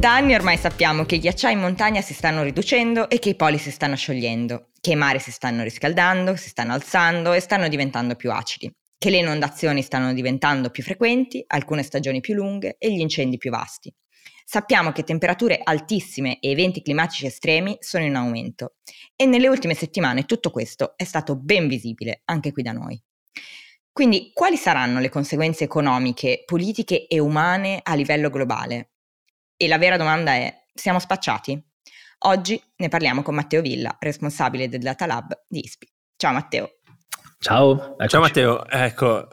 Da anni ormai sappiamo che i ghiacciai in montagna si stanno riducendo e che i poli si stanno sciogliendo, che i mari si stanno riscaldando, si stanno alzando e stanno diventando più acidi, che le inondazioni stanno diventando più frequenti, alcune stagioni più lunghe e gli incendi più vasti. Sappiamo che temperature altissime e eventi climatici estremi sono in aumento e nelle ultime settimane tutto questo è stato ben visibile anche qui da noi. Quindi quali saranno le conseguenze economiche, politiche e umane a livello globale? E la vera domanda è, siamo spacciati? Oggi ne parliamo con Matteo Villa, responsabile del Data Lab di ISPI. Ciao Matteo. Ciao. Eccoci. Ciao Matteo, ecco.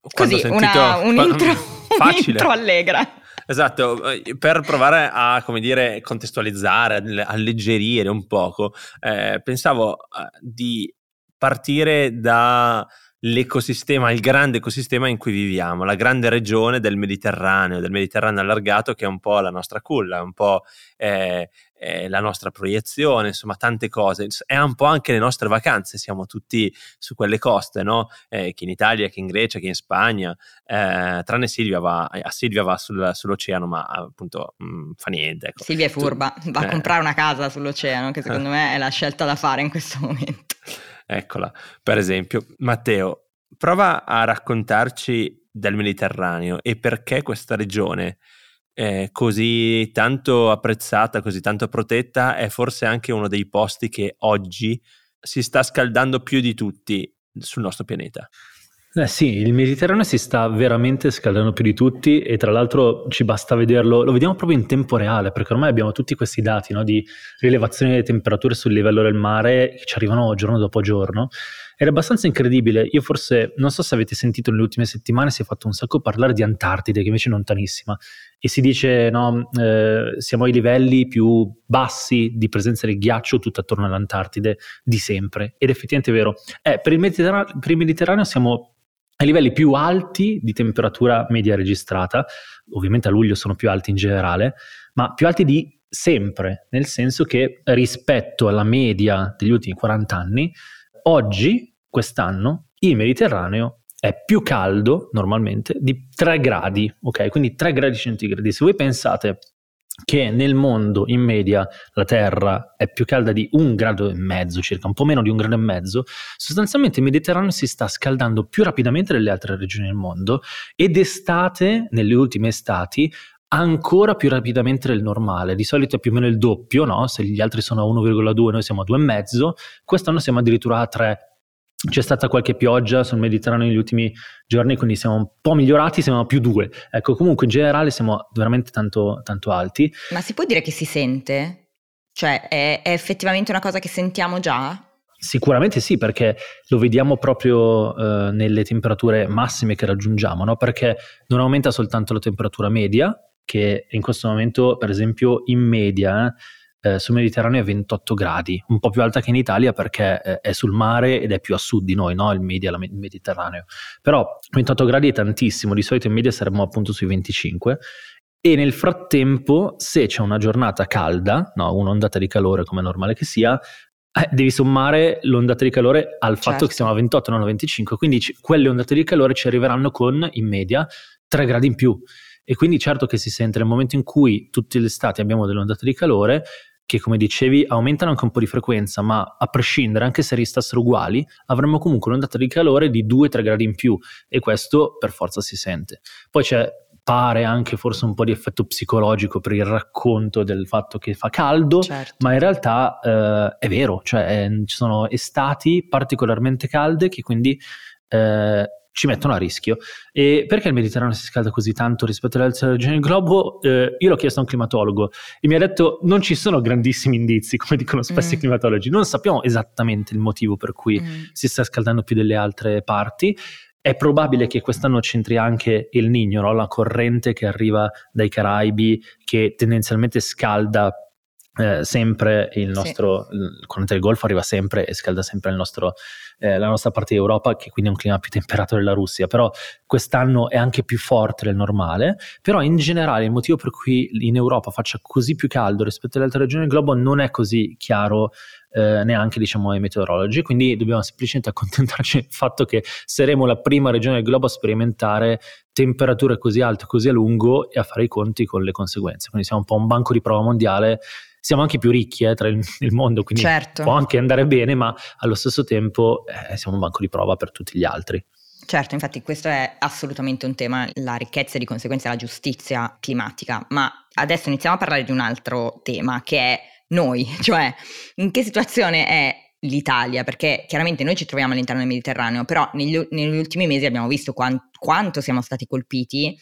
Così, sentito, una, un intro, un'intro allegra. Esatto, per provare a, come dire, contestualizzare, alleggerire un poco, eh, pensavo eh, di partire da l'ecosistema, il grande ecosistema in cui viviamo, la grande regione del Mediterraneo, del Mediterraneo allargato che è un po' la nostra culla, un po' eh, eh, la nostra proiezione, insomma tante cose, è un po' anche le nostre vacanze, siamo tutti su quelle coste, no? Eh, chi in Italia, chi in Grecia, chi in Spagna, eh, tranne Silvia va, a Silvia va sul, sull'oceano ma appunto mh, mm, fa niente. Ecco. Silvia è furba, tu, va a eh. comprare una casa sull'oceano che secondo me è la scelta da fare in questo momento. Eccola, per esempio. Matteo, prova a raccontarci del Mediterraneo e perché questa regione eh, così tanto apprezzata, così tanto protetta, è forse anche uno dei posti che oggi si sta scaldando più di tutti sul nostro pianeta. Eh sì, il Mediterraneo si sta veramente scaldando più di tutti e tra l'altro ci basta vederlo, lo vediamo proprio in tempo reale perché ormai abbiamo tutti questi dati no, di rilevazione delle temperature sul livello del mare che ci arrivano giorno dopo giorno è abbastanza incredibile. Io forse, non so se avete sentito nelle ultime settimane, si è fatto un sacco parlare di Antartide che invece è lontanissima e si dice no, eh, siamo ai livelli più bassi di presenza del ghiaccio tutto attorno all'Antartide di sempre ed effettivamente è vero. Eh, per, il per il Mediterraneo siamo ai livelli più alti di temperatura media registrata, ovviamente a luglio sono più alti in generale, ma più alti di sempre, nel senso che rispetto alla media degli ultimi 40 anni, oggi, quest'anno, il Mediterraneo è più caldo normalmente di 3 gradi, ok? Quindi 3 gradi centigradi. Se voi pensate che nel mondo in media la Terra è più calda di un grado e mezzo, circa un po' meno di un grado e mezzo, sostanzialmente il Mediterraneo si sta scaldando più rapidamente delle altre regioni del mondo ed estate, nelle ultime estati, ancora più rapidamente del normale. Di solito è più o meno il doppio, no? se gli altri sono a 1,2 noi siamo a 2,5, quest'anno siamo addirittura a 3 c'è stata qualche pioggia sul Mediterraneo negli ultimi giorni, quindi siamo un po' migliorati, siamo a più due. Ecco, comunque in generale siamo veramente tanto, tanto alti. Ma si può dire che si sente? Cioè, è, è effettivamente una cosa che sentiamo già? Sicuramente sì, perché lo vediamo proprio eh, nelle temperature massime che raggiungiamo, no? perché non aumenta soltanto la temperatura media, che in questo momento, per esempio, in media eh, sul Mediterraneo è 28 gradi, un po' più alta che in Italia perché eh, è sul mare ed è più a sud di noi, no? il, media, il Mediterraneo. Però 28 gradi è tantissimo, di solito in media saremmo appunto sui 25 e nel frattempo, se c'è una giornata calda, no, un'ondata di calore come è normale che sia, eh, devi sommare l'ondata di calore al certo. fatto che siamo a 28, non a 25, quindi c- quelle ondate di calore ci arriveranno con in media 3 gradi in più. E quindi certo che si sente nel momento in cui tutte le estati abbiamo delle ondate di calore, che come dicevi aumentano anche un po' di frequenza, ma a prescindere, anche se restassero uguali, avremmo comunque un'ondata di calore di 2-3 gradi in più e questo per forza si sente. Poi c'è pare anche forse un po' di effetto psicologico per il racconto del fatto che fa caldo, certo. ma in realtà eh, è vero, cioè eh, ci sono estati particolarmente calde che quindi eh, ci mettono a rischio. E perché il Mediterraneo si scalda così tanto rispetto alle altre regioni del globo? Eh, io l'ho chiesto a un climatologo e mi ha detto non ci sono grandissimi indizi, come dicono spesso mm. i climatologi, non sappiamo esattamente il motivo per cui mm. si sta scaldando più delle altre parti. È probabile che quest'anno c'entri anche il Nino, no? la corrente che arriva dai Caraibi, che tendenzialmente scalda eh, sempre il nostro, sì. il corrente del Golfo arriva sempre e scalda sempre nostro, eh, la nostra parte di Europa, che quindi è un clima più temperato della Russia, però quest'anno è anche più forte del normale, però in generale il motivo per cui in Europa faccia così più caldo rispetto alle altre regioni del globo non è così chiaro eh, neanche diciamo ai meteorologi, quindi dobbiamo semplicemente accontentarci del fatto che saremo la prima regione del globo a sperimentare temperature così alte così a lungo e a fare i conti con le conseguenze, quindi siamo un po' un banco di prova mondiale siamo anche più ricchi eh, tra il, il, mondo, quindi certo. può anche andare bene, ma allo stesso tempo eh, siamo un banco di prova per tutti gli altri. Certo, infatti questo è assolutamente un tema, la ricchezza e di conseguenza la giustizia climatica, ma adesso iniziamo a parlare di un altro tema che è noi, cioè in che situazione è l'Italia, perché chiaramente noi ci troviamo all'interno del Mediterraneo, però negli, negli ultimi mesi abbiamo visto quant, quanto siamo stati colpiti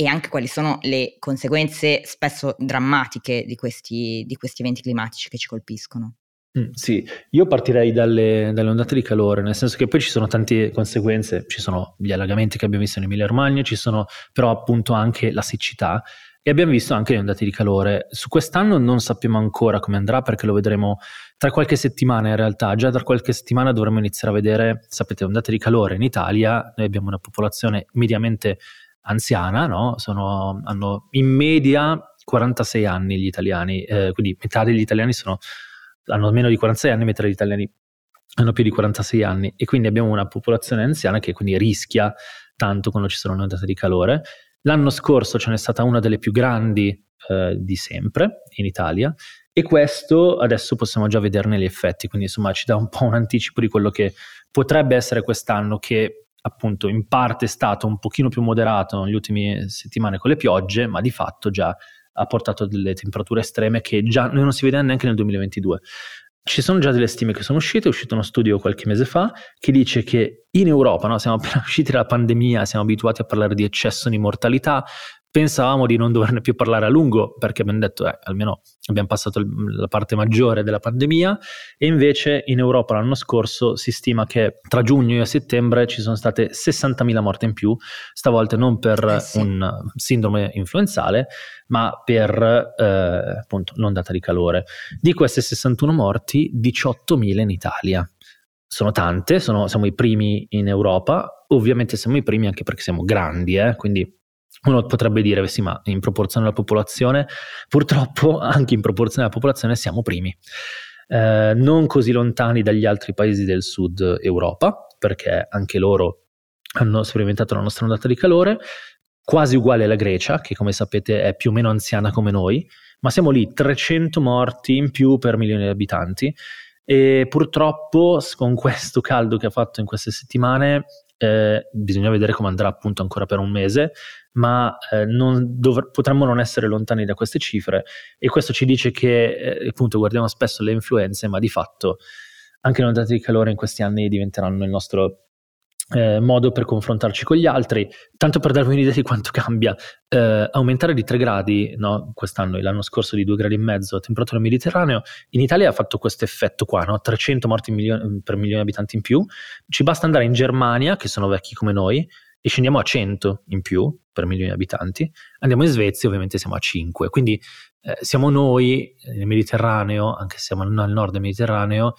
e anche quali sono le conseguenze spesso drammatiche di questi, di questi eventi climatici che ci colpiscono. Mm, sì, io partirei dalle, dalle, ondate di calore, nel senso che poi ci sono tante conseguenze, ci sono gli allagamenti che abbiamo visto in Emilia Romagna, ci sono però appunto anche la siccità e abbiamo visto anche le ondate di calore. Su quest'anno non sappiamo ancora come andrà perché lo vedremo tra qualche settimana in realtà, già tra qualche settimana dovremo iniziare a vedere, sapete, ondate di calore in Italia, noi abbiamo una popolazione mediamente anziana, no? Sono, hanno in media 46 anni gli italiani, eh, quindi metà degli italiani sono, hanno meno di 46 anni, metà degli italiani hanno più di 46 anni e quindi abbiamo una popolazione anziana che quindi rischia tanto quando ci sono le ondate di calore. L'anno scorso ce n'è stata una delle più grandi eh, di sempre in Italia e questo adesso possiamo già vederne gli effetti, quindi insomma ci dà un po' un anticipo di quello che potrebbe essere quest'anno che appunto in parte è stato un pochino più moderato negli ultimi settimane con le piogge, ma di fatto già ha portato delle temperature estreme che già non si vede neanche nel 2022. Ci sono già delle stime che sono uscite, è uscito uno studio qualche mese fa che dice che in Europa, no, siamo appena usciti dalla pandemia, siamo abituati a parlare di eccesso di mortalità, Pensavamo di non doverne più parlare a lungo perché abbiamo detto, eh, almeno abbiamo passato la parte maggiore della pandemia e invece in Europa l'anno scorso si stima che tra giugno e settembre ci sono state 60.000 morti in più, stavolta non per eh sì. un sindrome influenzale, ma per eh, appunto l'ondata di calore. Di queste 61 morti, 18.000 in Italia. Sono tante, sono, siamo i primi in Europa, ovviamente siamo i primi anche perché siamo grandi, eh, quindi uno potrebbe dire, sì, ma in proporzione alla popolazione, purtroppo anche in proporzione alla popolazione siamo primi. Eh, non così lontani dagli altri paesi del sud Europa, perché anche loro hanno sperimentato la nostra ondata di calore, quasi uguale alla Grecia, che come sapete è più o meno anziana come noi, ma siamo lì 300 morti in più per milione di abitanti e purtroppo con questo caldo che ha fatto in queste settimane eh, bisogna vedere come andrà appunto ancora per un mese, ma eh, non dov- potremmo non essere lontani da queste cifre e questo ci dice che eh, appunto guardiamo spesso le influenze, ma di fatto anche le ondate di calore in questi anni diventeranno il nostro eh, modo per confrontarci con gli altri. Tanto per darvi un'idea di quanto cambia, eh, aumentare di 3 gradi no, quest'anno e l'anno scorso di 2 gradi e mezzo la temperatura del Mediterraneo, in Italia ha fatto questo effetto qua, no? 300 morti milioni, per milione di abitanti in più. Ci basta andare in Germania, che sono vecchi come noi, e scendiamo a 100 in più per milioni di abitanti. Andiamo in Svezia, ovviamente siamo a 5. Quindi eh, siamo noi nel Mediterraneo, anche se siamo al nord del Mediterraneo,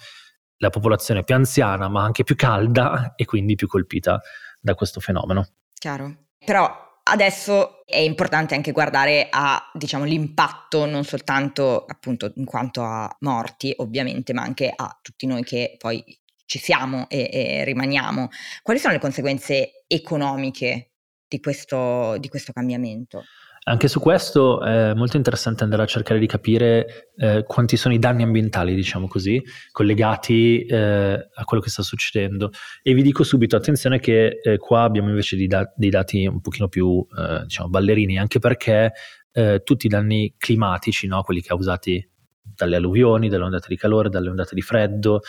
la popolazione più anziana ma anche più calda e quindi più colpita da questo fenomeno. Chiaro. Però adesso è importante anche guardare a diciamo, l'impatto non soltanto appunto in quanto a morti ovviamente ma anche a tutti noi che poi ci siamo e, e rimaniamo. Quali sono le conseguenze economiche di questo, di questo cambiamento? Anche su questo è molto interessante andare a cercare di capire eh, quanti sono i danni ambientali, diciamo così, collegati eh, a quello che sta succedendo. E vi dico subito, attenzione che eh, qua abbiamo invece dei, da- dei, dati un pochino più, eh, diciamo, ballerini, anche perché eh, tutti i danni climatici, no? quelli causati dalle alluvioni, dalle ondate di calore, dalle ondate di freddo,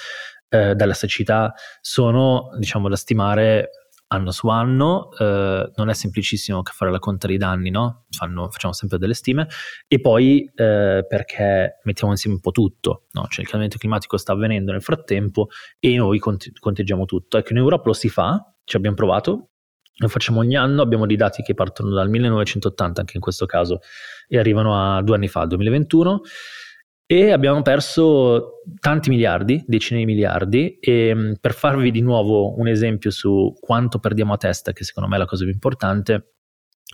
eh, dalla siccità, sono, diciamo, da stimare anno su anno, eh, non è semplicissimo fare la conta dei danni, no? Fanno, facciamo sempre delle stime, e poi eh, perché mettiamo insieme un po' tutto, no? Cioè il cambiamento climatico sta avvenendo nel frattempo e noi cont- conteggiamo tutto. Ecco, in Europa lo si fa, ci abbiamo provato, lo facciamo ogni anno, abbiamo dei dati che partono dal 1980 anche in questo caso e arrivano a due anni fa, 2021 e abbiamo perso tanti miliardi, decine di miliardi e mm, per farvi di nuovo un esempio su quanto perdiamo a testa, che secondo me è la cosa più importante,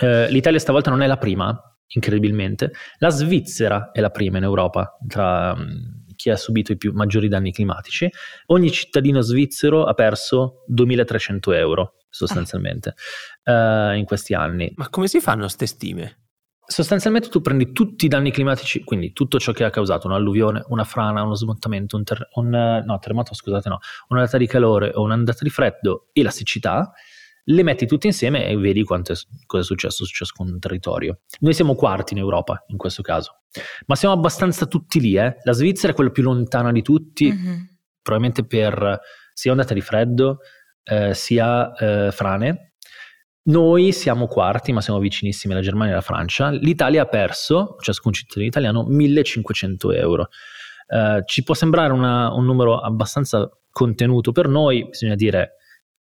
eh, l'Italia stavolta non è la prima, incredibilmente, la Svizzera è la prima in Europa tra um, chi ha subito i più maggiori danni climatici, ogni cittadino svizzero ha perso 2300 euro sostanzialmente ah. uh, in questi anni. Ma come si fanno queste stime? Sostanzialmente tu prendi tutti i danni climatici, quindi tutto ciò che ha causato un'alluvione, una frana, uno smontamento, un, ter- un no, terremoto, scusate, no, un'ondata di calore o un'ondata di freddo e la siccità, le metti tutte insieme e vedi quanto è, cosa è successo su ciascun territorio. Noi siamo quarti in Europa in questo caso, ma siamo abbastanza tutti lì. Eh? La Svizzera è quella più lontana di tutti, mm-hmm. probabilmente per sia ondata di freddo, eh, sia eh, frane, noi siamo quarti, ma siamo vicinissimi alla Germania e alla Francia. L'Italia ha perso, ciascun cittadino italiano, 1500 euro. Uh, ci può sembrare una, un numero abbastanza contenuto per noi, bisogna dire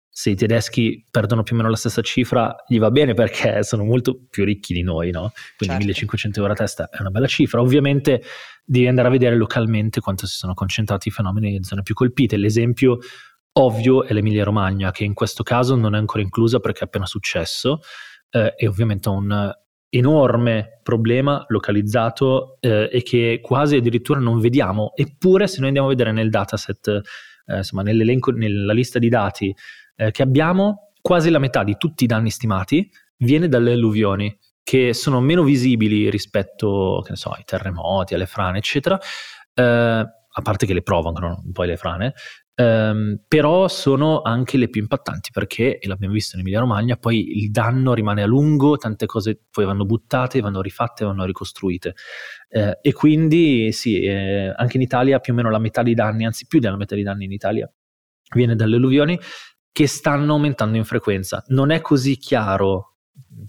se i tedeschi perdono più o meno la stessa cifra, gli va bene perché sono molto più ricchi di noi, no? Quindi certo. 1500 euro a testa è una bella cifra. Ovviamente devi andare a vedere localmente quanto si sono concentrati i fenomeni nelle zone più colpite. L'esempio Ovvio è l'Emilia Romagna, che in questo caso non è ancora inclusa perché è appena successo, eh, è ovviamente un enorme problema localizzato eh, e che quasi addirittura non vediamo, eppure se noi andiamo a vedere nel dataset, eh, insomma nell'elenco, nella lista di dati eh, che abbiamo, quasi la metà di tutti i danni stimati viene dalle alluvioni, che sono meno visibili rispetto so, ai terremoti, alle frane, eccetera, eh, a parte che le provocano un po' le frane, Um, però sono anche le più impattanti perché, e l'abbiamo visto in Emilia Romagna, poi il danno rimane a lungo, tante cose poi vanno buttate, vanno rifatte, vanno ricostruite. Uh, e quindi sì, eh, anche in Italia più o meno la metà dei danni, anzi più della metà dei danni in Italia, viene dalle alluvioni che stanno aumentando in frequenza. Non è così chiaro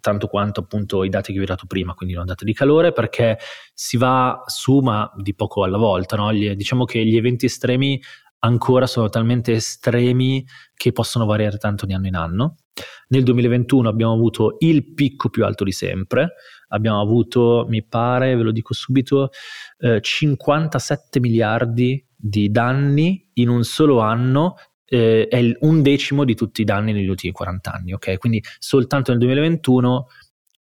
tanto quanto appunto i dati che vi ho dato prima, quindi l'ondata di calore, perché si va su ma di poco alla volta. No? Gli, diciamo che gli eventi estremi ancora sono talmente estremi che possono variare tanto di anno in anno. Nel 2021 abbiamo avuto il picco più alto di sempre, abbiamo avuto, mi pare, ve lo dico subito, eh, 57 miliardi di danni in un solo anno, eh, è un decimo di tutti i danni negli ultimi 40 anni, ok? Quindi soltanto nel 2021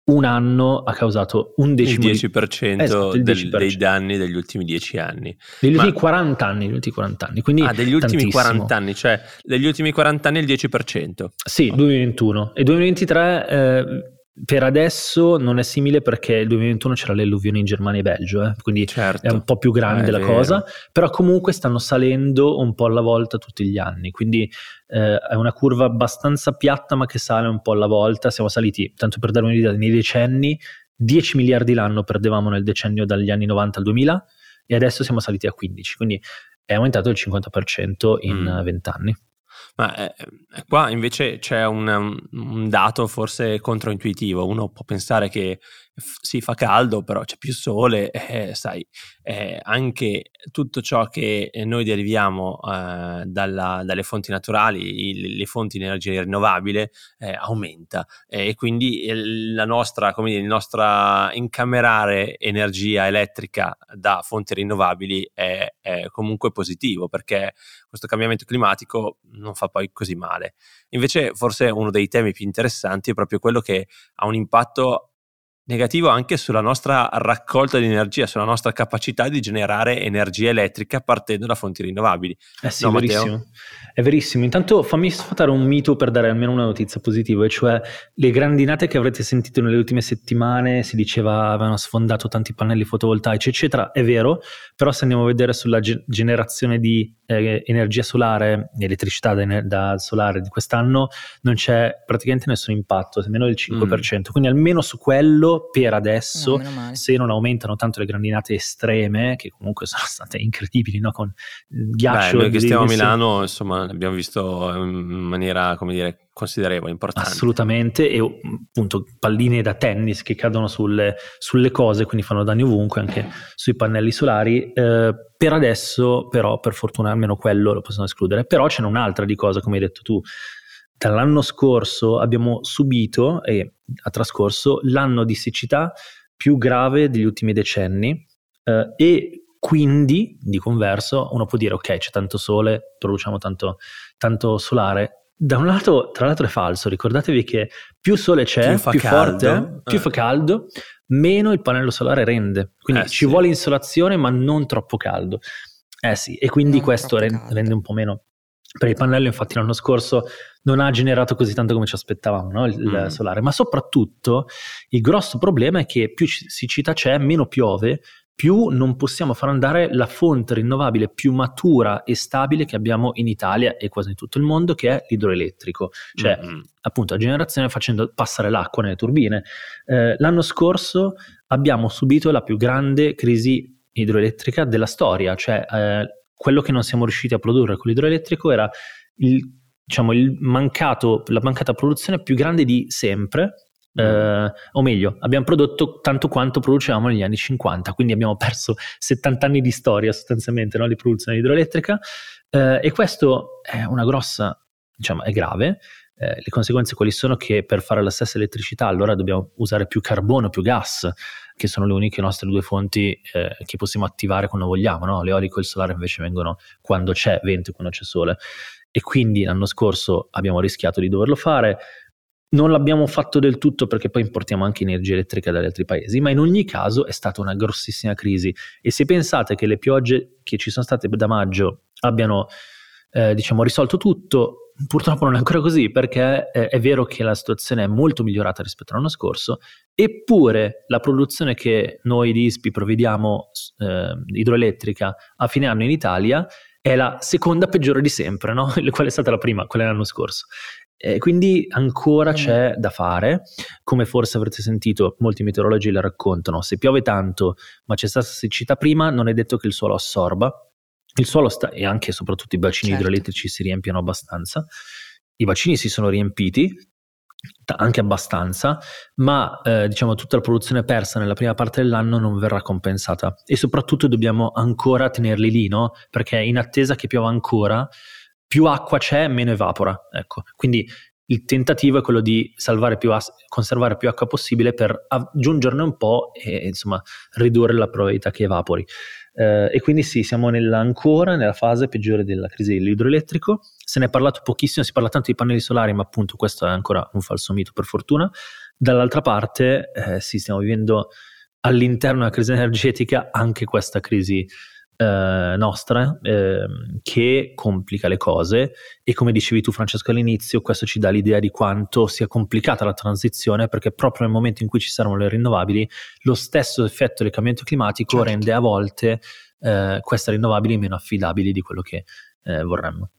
un anno ha causato un decimo il 10%, di... esatto, il 10%. Del, dei danni degli ultimi 10 anni. Degli Ma... ultimi 40 anni, degli ultimi 40 anni. Quindi ah, degli ultimi tantissimo. 40 anni, cioè degli ultimi 40 anni il 10%. Sì, 2021. E 2023 eh, per adesso non è simile perché il 2021 c'era le alluvioni in Germania e Belgio, eh? quindi certo. è un po' più grande eh, la vero. cosa, però comunque stanno salendo un po' alla volta tutti gli anni, quindi eh, è una curva abbastanza piatta ma che sale un po' alla volta, siamo saliti, tanto per darvi un'idea, nei decenni 10 miliardi l'anno perdevamo nel decennio dagli anni 90 al 2000 e adesso siamo saliti a 15, quindi è aumentato il 50% in mm. 20 anni. Ma eh, eh, qua invece c'è un, un, dato forse controintuitivo. Uno può pensare che si fa caldo, però c'è più sole, eh, sai, eh, anche tutto ciò che noi deriviamo eh, dalla, dalle fonti naturali, il, le fonti di energia rinnovabile, eh, aumenta e quindi la nostra, come dire, il nostro incamerare energia elettrica da fonti rinnovabili è, è comunque positivo perché questo cambiamento climatico non fa poi così male. Invece forse uno dei temi più interessanti è proprio quello che ha un impatto negativo anche sulla nostra raccolta di energia, sulla nostra capacità di generare energia elettrica partendo da fonti rinnovabili. Eh sì, no, verissimo. È verissimo. Intanto fammi sfatare un mito per dare almeno una notizia positiva, e cioè le grandinate che avrete sentito nelle ultime settimane, si diceva avevano sfondato tanti pannelli fotovoltaici, eccetera. È vero, però se andiamo a vedere sulla ge- generazione di eh, energia solare, elettricità da, da, solare di quest'anno, non c'è praticamente nessun impatto, nemmeno il 5%. Mm. Quindi almeno su quello per adesso, no, se non aumentano tanto le grandinate estreme, che comunque sono state incredibili, no? con ghiaccio. Beh, noi che stiamo a Milano, insomma, l'abbiamo visto in maniera, come dire, considerevole, importante. Assolutamente, e appunto palline da tennis che cadono sulle, sulle cose, quindi fanno danni ovunque, anche sui pannelli solari. Eh, per adesso, però, per fortuna almeno quello lo possiamo escludere. Però c'è un'altra di cosa, come hai detto tu. Dall'anno scorso abbiamo subito e ha trascorso l'anno di siccità più grave degli ultimi decenni eh, e quindi di converso uno può dire ok c'è tanto sole, produciamo tanto, tanto solare. Da un lato, tra l'altro è falso, ricordatevi che più sole c'è, più, più forte, più eh. fa caldo, meno il pannello solare rende. Quindi eh, ci sì. vuole insolazione ma non troppo caldo. Eh sì, e quindi non questo rende, rende un po' meno per il pannello infatti l'anno scorso non ha generato così tanto come ci aspettavamo no? il, mm. solare, ma soprattutto il grosso problema è che più siccità c'è, meno piove, più non possiamo far andare la fonte rinnovabile più matura e stabile che abbiamo in Italia e quasi in tutto il mondo, che è l'idroelettrico, cioè mm-hmm. appunto la generazione facendo passare l'acqua nelle turbine. Eh, l'anno scorso abbiamo subito la più grande crisi idroelettrica della storia, cioè eh, quello che non siamo riusciti a produrre con l'idroelettrico era il, diciamo, il mancato, la mancata produzione più grande di sempre eh, o meglio, abbiamo prodotto tanto quanto producevamo negli anni 50, quindi abbiamo perso 70 anni di storia sostanzialmente no, di produzione idroelettrica eh, e questo è una grossa, diciamo, è grave. Eh, le conseguenze quali sono? Che per fare la stessa elettricità allora dobbiamo usare più carbone, più gas, che sono le uniche nostre due fonti eh, che possiamo attivare quando vogliamo. No? L'eolico e il solare invece vengono quando c'è vento e quando c'è sole. E quindi l'anno scorso abbiamo rischiato di doverlo fare non l'abbiamo fatto del tutto perché poi importiamo anche energia elettrica dagli altri paesi, ma in ogni caso è stata una grossissima crisi. E se pensate che le piogge che ci sono state da maggio abbiano eh, diciamo, risolto tutto, purtroppo non è ancora così perché eh, è vero che la situazione è molto migliorata rispetto all'anno scorso, eppure la produzione che noi di ISPI provvediamo eh, idroelettrica a fine anno in Italia è la seconda peggiore di sempre, no? qual è stata la prima, quella dell'anno scorso. Eh, quindi ancora mm. c'è da fare, come forse avrete sentito, molti meteorologi la raccontano, se piove tanto ma c'è stata siccità prima, non è detto che il suolo assorba, il suolo sta, e anche e soprattutto i bacini certo. idroelettrici si riempiono abbastanza, i bacini si sono riempiti, anche abbastanza, ma eh, diciamo tutta la produzione persa nella prima parte dell'anno non verrà compensata e soprattutto dobbiamo ancora tenerli lì, no? Perché in attesa che piova ancora più acqua c'è, meno evapora. Ecco. Quindi il tentativo è quello di più as- conservare più acqua possibile per aggiungerne un po' e insomma ridurre la probabilità che evapori. Eh, e quindi sì, siamo nella, ancora nella fase peggiore della crisi dell'idroelettrico. Se ne è parlato pochissimo, si parla tanto di pannelli solari, ma appunto questo è ancora un falso mito per fortuna. Dall'altra parte, eh, sì, stiamo vivendo all'interno della crisi energetica anche questa crisi eh, nostra eh, che complica le cose e come dicevi tu Francesco all'inizio questo ci dà l'idea di quanto sia complicata la transizione perché proprio nel momento in cui ci saranno le rinnovabili lo stesso effetto del cambiamento climatico certo. rende a volte eh, queste rinnovabili meno affidabili di quello che eh, vorremmo.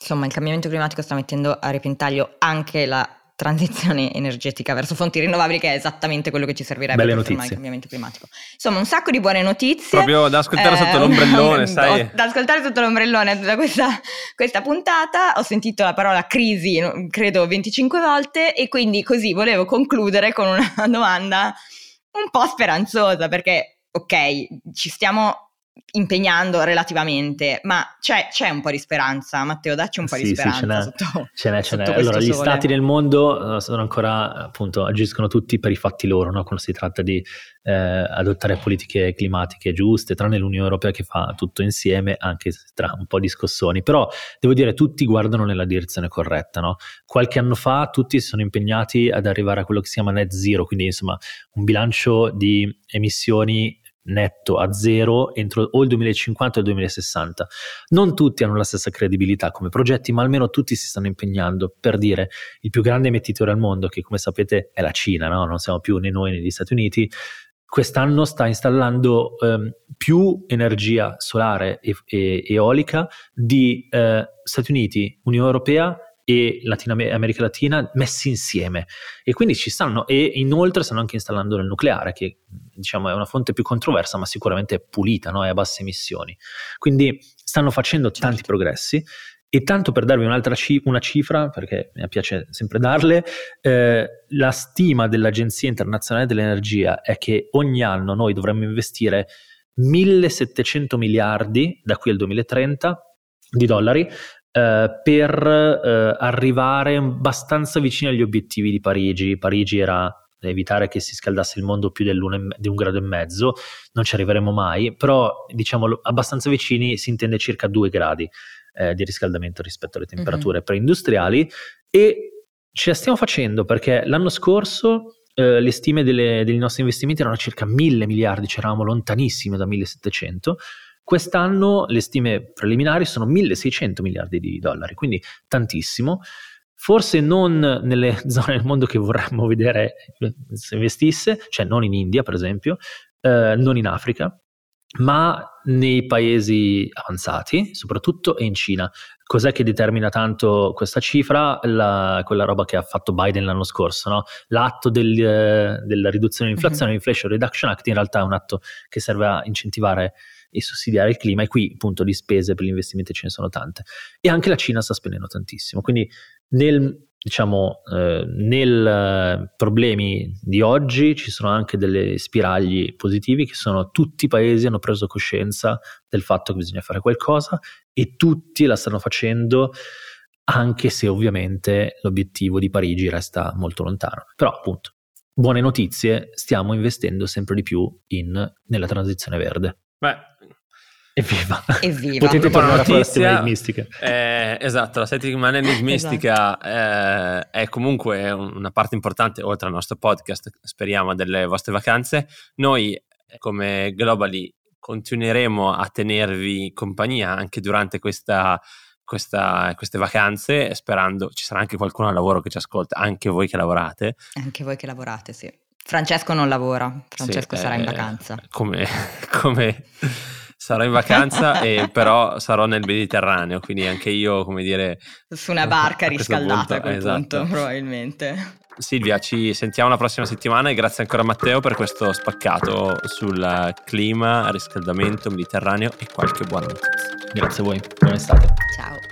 Insomma, il cambiamento climatico sta mettendo a repentaglio anche la transizione energetica verso fonti rinnovabili, che è esattamente quello che ci servirebbe Belle per fermare il cambiamento climatico. Insomma, un sacco di buone notizie. Proprio da ascoltare eh, sotto l'ombrellone, sai? Da ascoltare sotto l'ombrellone da questa, questa puntata. Ho sentito la parola crisi, credo 25 volte, e quindi così volevo concludere con una domanda un po' speranzosa, perché ok, ci stiamo impegnando relativamente, ma c'è, c'è, un po' di speranza. Matteo, dacci un po' sì, di speranza. Sì, ce n'è, sotto, ce n'è, ce n'è. Allora, gli stati nel mondo eh, sono ancora, appunto, agiscono tutti per i fatti loro, no? quando si tratta di eh, adottare politiche climatiche giuste, tranne l'Unione Europea che fa tutto insieme, anche tra un po' di scossoni. Però devo dire, tutti guardano nella direzione corretta. No? Qualche anno fa tutti si sono impegnati ad arrivare a quello che si chiama net zero, quindi insomma un bilancio di emissioni netto a zero entro o il 2050 o il 2060. Non tutti hanno la stessa credibilità come progetti, ma almeno tutti si stanno impegnando per dire il più grande emettitore al mondo, che come sapete è la Cina, no? non siamo più né noi né gli Stati Uniti, quest'anno sta installando um, più energia solare e, e eolica di uh, Stati Uniti, Unione Europea e Latina, America Latina messi insieme e quindi ci stanno e inoltre stanno anche installando il nucleare che diciamo è una fonte più controversa ma sicuramente è pulita, no? è a basse emissioni quindi stanno facendo certo. tanti progressi e tanto per darvi un'altra cif- una cifra, perché mi piace sempre darle, eh, la stima dell'Agenzia internazionale dell'energia è che ogni anno noi dovremmo investire 1700 miliardi da qui al 2030 di dollari eh, per eh, arrivare abbastanza vicini agli obiettivi di Parigi. Parigi era evitare che si scaldasse il mondo più di un grado e mezzo, non ci arriveremo mai, però diciamo abbastanza vicini si intende circa due gradi eh, di riscaldamento rispetto alle temperature mm-hmm. preindustriali e ce la stiamo facendo perché l'anno scorso eh, le stime delle, dei nostri investimenti erano circa mille miliardi, c'eravamo lontanissimi da 1700 Quest'anno le stime preliminari sono 1600 miliardi di dollari, quindi tantissimo. Forse non nelle zone del mondo che vorremmo vedere se investisse, cioè non in India per esempio, eh, non in Africa, ma nei paesi avanzati, soprattutto e in Cina. Cos'è che determina tanto questa cifra? La, quella roba che ha fatto Biden l'anno scorso, no? l'atto del, eh, della riduzione dell'inflazione, l'Inflation Reduction Act, in realtà è un atto che serve a incentivare e sussidiare il clima e qui appunto di spese per gli investimenti ce ne sono tante e anche la Cina sta spendendo tantissimo quindi nel diciamo eh, nel eh, problemi di oggi ci sono anche delle spiragli positivi che sono tutti i paesi hanno preso coscienza del fatto che bisogna fare qualcosa e tutti la stanno facendo anche se ovviamente l'obiettivo di Parigi resta molto lontano. Però appunto buone notizie stiamo investendo sempre di più in, nella transizione verde. Beh, Evviva. Evviva. Potete tornare notizia, a la settimana enigmistica. Eh, esatto, la settimana enigmistica esatto. eh, è comunque una parte importante, oltre al nostro podcast, speriamo, delle vostre vacanze. Noi, come Globally, continueremo a tenervi compagnia anche durante questa, questa, queste vacanze, sperando ci sarà anche qualcuno al lavoro che ci ascolta, anche voi che lavorate. Anche voi che lavorate, sì. Francesco non lavora, Francesco sì, sarà in eh, vacanza. Come, come sarò in vacanza, e però sarò nel Mediterraneo, quindi anche io, come dire... Su una barca riscaldata a quel esatto. punto, probabilmente. Silvia, ci sentiamo la prossima settimana e grazie ancora a Matteo per questo spaccato sul clima, riscaldamento mediterraneo e qualche buona notizia. Grazie a voi, buona estate. Ciao.